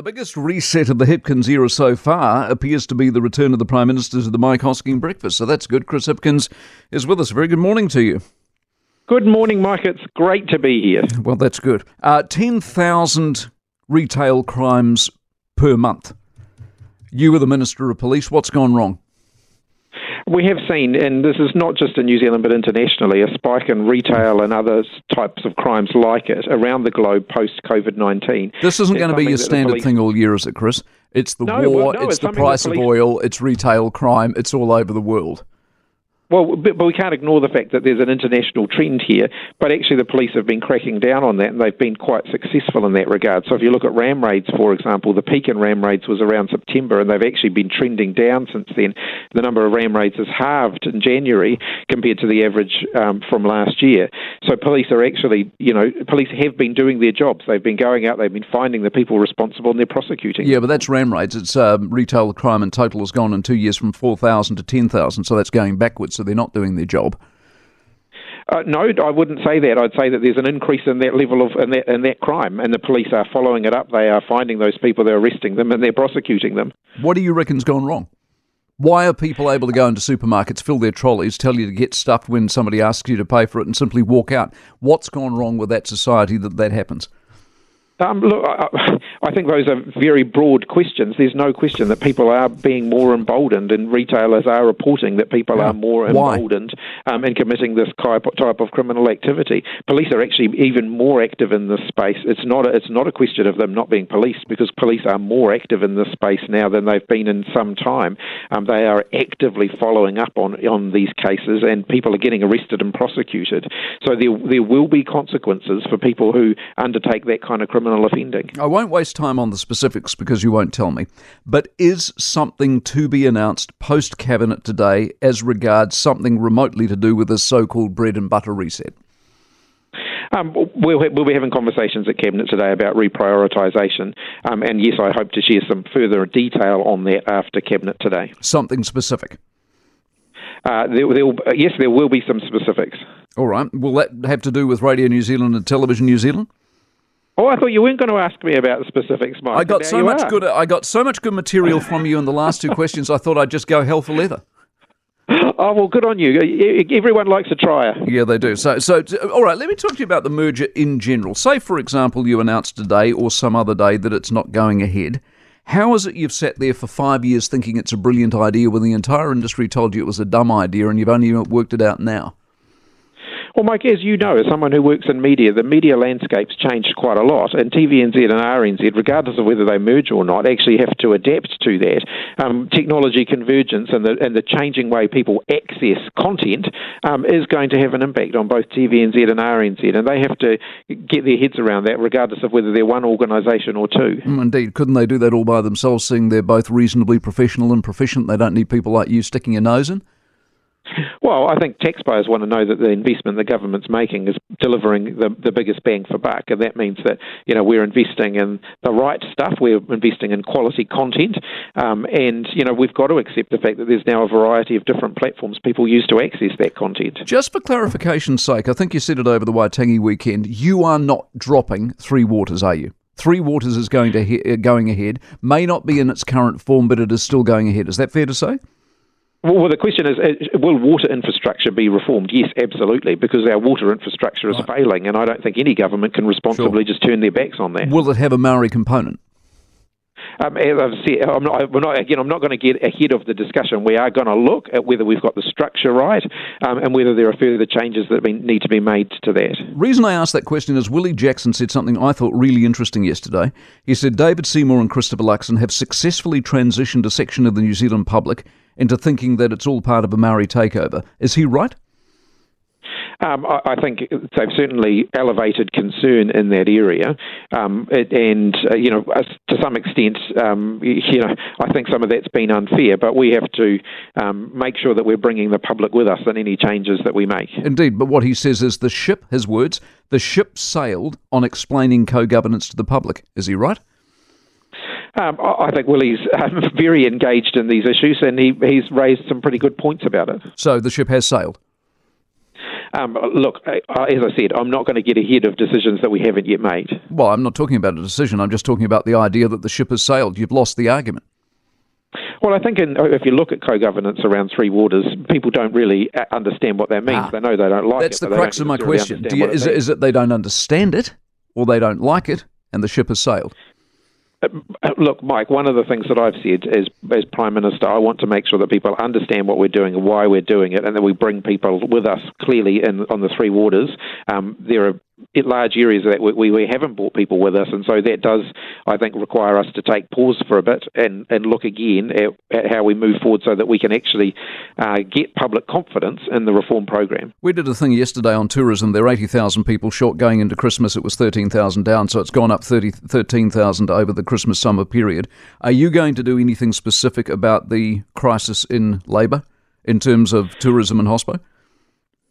The biggest reset of the Hipkins era so far appears to be the return of the Prime Minister to the Mike Hosking breakfast. So that's good. Chris Hipkins is with us. Very good morning to you. Good morning, Mike. It's great to be here. Well, that's good. Uh, 10,000 retail crimes per month. You were the Minister of Police. What's gone wrong? We have seen, and this is not just in New Zealand but internationally, a spike in retail and other types of crimes like it around the globe post COVID 19. This isn't going to be your standard police... thing all year, is it, Chris? It's the no, war, well, no, it's, it's the price police... of oil, it's retail crime, it's all over the world. Well, but, we can't ignore the fact that there's an international trend here. But actually, the police have been cracking down on that, and they've been quite successful in that regard. So if you look at ram raids, for example, the peak in ram raids was around September, and they've actually been trending down since then. The number of ram raids has halved in January compared to the average um, from last year. So police are actually, you know, police have been doing their jobs. They've been going out, they've been finding the people responsible, and they're prosecuting. Yeah, but that's ram raids. It's uh, retail crime in total has gone in two years from 4,000 to 10,000, so that's going backwards so they're not doing their job. Uh, no, I wouldn't say that. I'd say that there's an increase in that level of in that, in that crime, and the police are following it up. They are finding those people, they're arresting them, and they're prosecuting them. What do you reckon's gone wrong? Why are people able to go into supermarkets, fill their trolleys, tell you to get stuff when somebody asks you to pay for it, and simply walk out? What's gone wrong with that society that that happens? Um, look, I, I, think those are very broad questions. There's no question that people are being more emboldened, and retailers are reporting that people yeah. are more emboldened um, in committing this type, type of criminal activity. Police are actually even more active in this space. It's not a, it's not a question of them not being policed because police are more active in this space now than they've been in some time. Um, they are actively following up on on these cases, and people are getting arrested and prosecuted. So there there will be consequences for people who undertake that kind of criminal criminal offending. I won't waste time on the specifics because you won't tell me. But is something to be announced post cabinet today as regards something remotely to do with this so called bread and butter reset? Um, we'll, we'll be having conversations at Cabinet today about reprioritisation, um, and yes, I hope to share some further detail on that after Cabinet today. Something specific? Uh, there, there yes, there will be some specifics. All right. Will that have to do with Radio New Zealand and Television New Zealand? Oh, I thought you weren't going to ask me about the specifics, Mike. I got so much are. good. I got so much good material from you in the last two questions. I thought I'd just go hell for leather. Oh well, good on you. Everyone likes a trier. Yeah, they do. So, so all right. Let me talk to you about the merger in general. Say, for example, you announced today or some other day that it's not going ahead. How is it you've sat there for five years thinking it's a brilliant idea when the entire industry told you it was a dumb idea, and you've only worked it out now? Well, Mike, as you know, as someone who works in media, the media landscape's changed quite a lot, and TVNZ and RNZ, regardless of whether they merge or not, actually have to adapt to that. Um, technology convergence and the and the changing way people access content um, is going to have an impact on both TVNZ and RNZ, and they have to get their heads around that, regardless of whether they're one organisation or two. Mm, indeed, couldn't they do that all by themselves, seeing they're both reasonably professional and proficient? They don't need people like you sticking your nose in. Well, I think taxpayers want to know that the investment the government's making is delivering the, the biggest bang for buck, and that means that you know we're investing in the right stuff. We're investing in quality content, um, and you know we've got to accept the fact that there's now a variety of different platforms people use to access that content. Just for clarification's sake, I think you said it over the Waitangi weekend. You are not dropping Three Waters, are you? Three Waters is going to he- going ahead. May not be in its current form, but it is still going ahead. Is that fair to say? Well, the question is, will water infrastructure be reformed? Yes, absolutely, because our water infrastructure is right. failing, and I don't think any government can responsibly sure. just turn their backs on that. Will it have a Maori component? Um, as I've said, I'm not, not, again, I'm not going to get ahead of the discussion. We are going to look at whether we've got the structure right um, and whether there are further changes that need to be made to that. reason I asked that question is Willie Jackson said something I thought really interesting yesterday. He said David Seymour and Christopher Luxon have successfully transitioned a section of the New Zealand public into thinking that it's all part of a Maori takeover. Is he right? Um, I, I, think they've certainly elevated concern in that area, um, it, and uh, you know, to some extent, um, you know, I think some of that's been unfair. But we have to um, make sure that we're bringing the public with us in any changes that we make. Indeed, but what he says is the ship, his words, the ship sailed on explaining co-governance to the public. Is he right? Um, I think Willie's um, very engaged in these issues, and he, he's raised some pretty good points about it. So the ship has sailed. Um, look, as I said, I'm not going to get ahead of decisions that we haven't yet made. Well, I'm not talking about a decision. I'm just talking about the idea that the ship has sailed. You've lost the argument. Well, I think in, if you look at co-governance around Three Waters, people don't really uh, understand what that means. Ah, they know they don't like that's it. That's the crux of my question. You, is, it, is it they don't understand it, or they don't like it, and the ship has sailed? Uh, look, Mike, one of the things that I've said is, as Prime Minister, I want to make sure that people understand what we're doing and why we're doing it, and that we bring people with us clearly in, on the three waters. Um, there are large areas that we, we haven't brought people with us, and so that does, I think, require us to take pause for a bit and, and look again at, at how we move forward so that we can actually uh, get public confidence in the reform program. We did a thing yesterday on tourism. There are 80,000 people short going into Christmas. It was 13,000 down, so it's gone up 30, 13,000 over the Christmas summer period. Are you going to do anything specific about the crisis in labour in terms of tourism and hospo?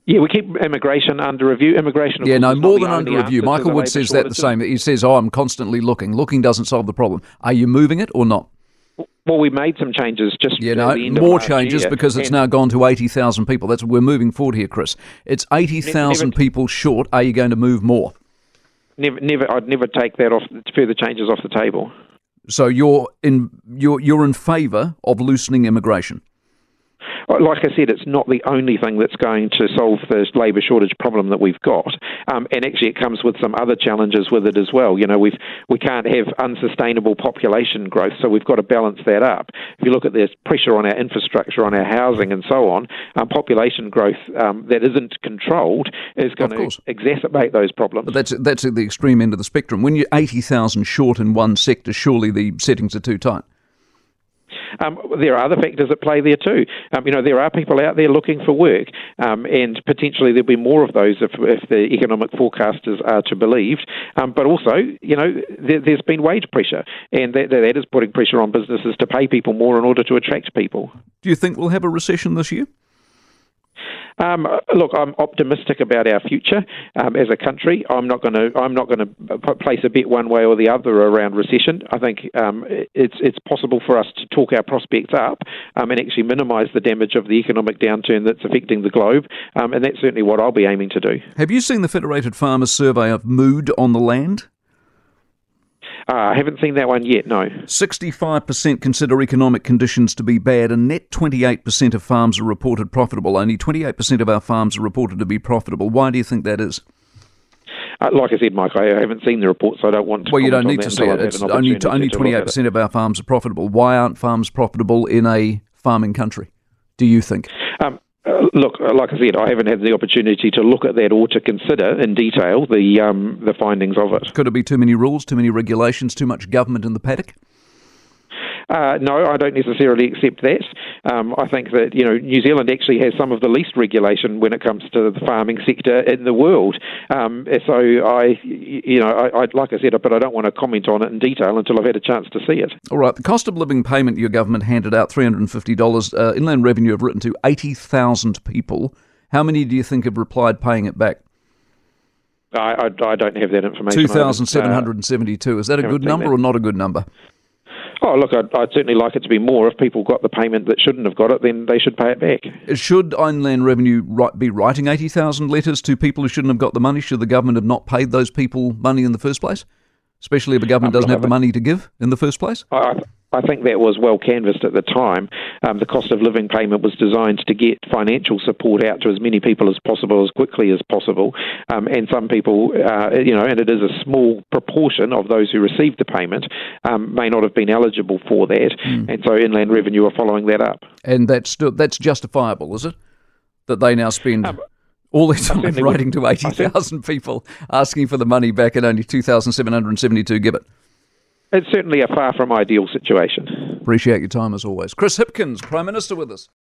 Yeah, we keep immigration under review. Immigration, yeah, no, more than under review. Michael Wood says that the same. He says, "Oh, I'm constantly looking. Looking doesn't solve the problem. Are you moving it or not?" Well, we made some changes just yeah, no, more changes year. because it's and now gone to eighty thousand people. That's we're moving forward here, Chris. It's eighty thousand people short. Are you going to move more? Never, never. I'd never take that off further changes off the table. So you're in you're you're in favour of loosening immigration like I said, it's not the only thing that's going to solve the labour shortage problem that we've got. Um, and actually, it comes with some other challenges with it as well. You know, we've we can't have unsustainable population growth, so we've got to balance that up. If you look at the pressure on our infrastructure, on our housing, and so on, um, population growth um, that isn't controlled is going to exacerbate those problems. But that's that's at the extreme end of the spectrum. When you're eighty thousand short in one sector, surely the settings are too tight. Um, there are other factors at play there too. Um, you know, there are people out there looking for work, um, and potentially there'll be more of those if, if the economic forecasters are to be believed. Um, but also, you know, there, has been wage pressure, and that, that is putting pressure on businesses to pay people more in order to attract people. Do you think we'll have a recession this year? Um, look, I'm optimistic about our future um, as a country. I'm not going to I'm not going to place a bet one way or the other around recession. I think um, it's it's possible for us to talk our prospects up um, and actually minimise the damage of the economic downturn that's affecting the globe, um, and that's certainly what I'll be aiming to do. Have you seen the Federated Farmers survey of mood on the land? Uh, I haven't seen that one yet, no. 65% consider economic conditions to be bad, and net 28% of farms are reported profitable. Only 28% of our farms are reported to be profitable. Why do you think that is? Uh, like I said, Mike, I haven't seen the report, so I don't want to. Well, you don't need to see it. It's only only twenty eight percent of our farms are profitable. Why aren't farms profitable in a farming country? Do you think? Um, look, like I said, I haven't had the opportunity to look at that or to consider in detail the um, the findings of it. Could it be too many rules, too many regulations, too much government in the paddock? Uh, no, I don't necessarily accept that. Um, I think that you know New Zealand actually has some of the least regulation when it comes to the farming sector in the world. Um, so I, you know, I, I, like I said, but I don't want to comment on it in detail until I've had a chance to see it. All right, the cost of living payment your government handed out three hundred and fifty dollars. Uh, Inland Revenue have written to eighty thousand people. How many do you think have replied paying it back? I, I, I don't have that information. 2,772. Uh, Is that a good number that. or not a good number? Oh, look, I'd, I'd, certainly like it to be more. If people got the payment that shouldn't have got it, then they should pay it back. Should Inland Revenue be writing 80,000 letters to people who shouldn't have got the money? Should the government have not paid those people money in the first place? Especially if the government doesn't have the money to give in the first place? I, I think that was well canvassed at the time. Um, the cost of living payment was designed to get financial support out to as many people as possible, as quickly as possible. Um, and some people, uh, you know, and it is a small proportion of those who received the payment, um, may not have been eligible for that. Mm. And so Inland Revenue are following that up. And that's that's justifiable, is it? That they now spend. Um, all their time writing to 80,000 people asking for the money back and only 2,772 give it it's certainly a far from ideal situation. Appreciate your time as always. Chris Hipkins, Prime Minister, with us.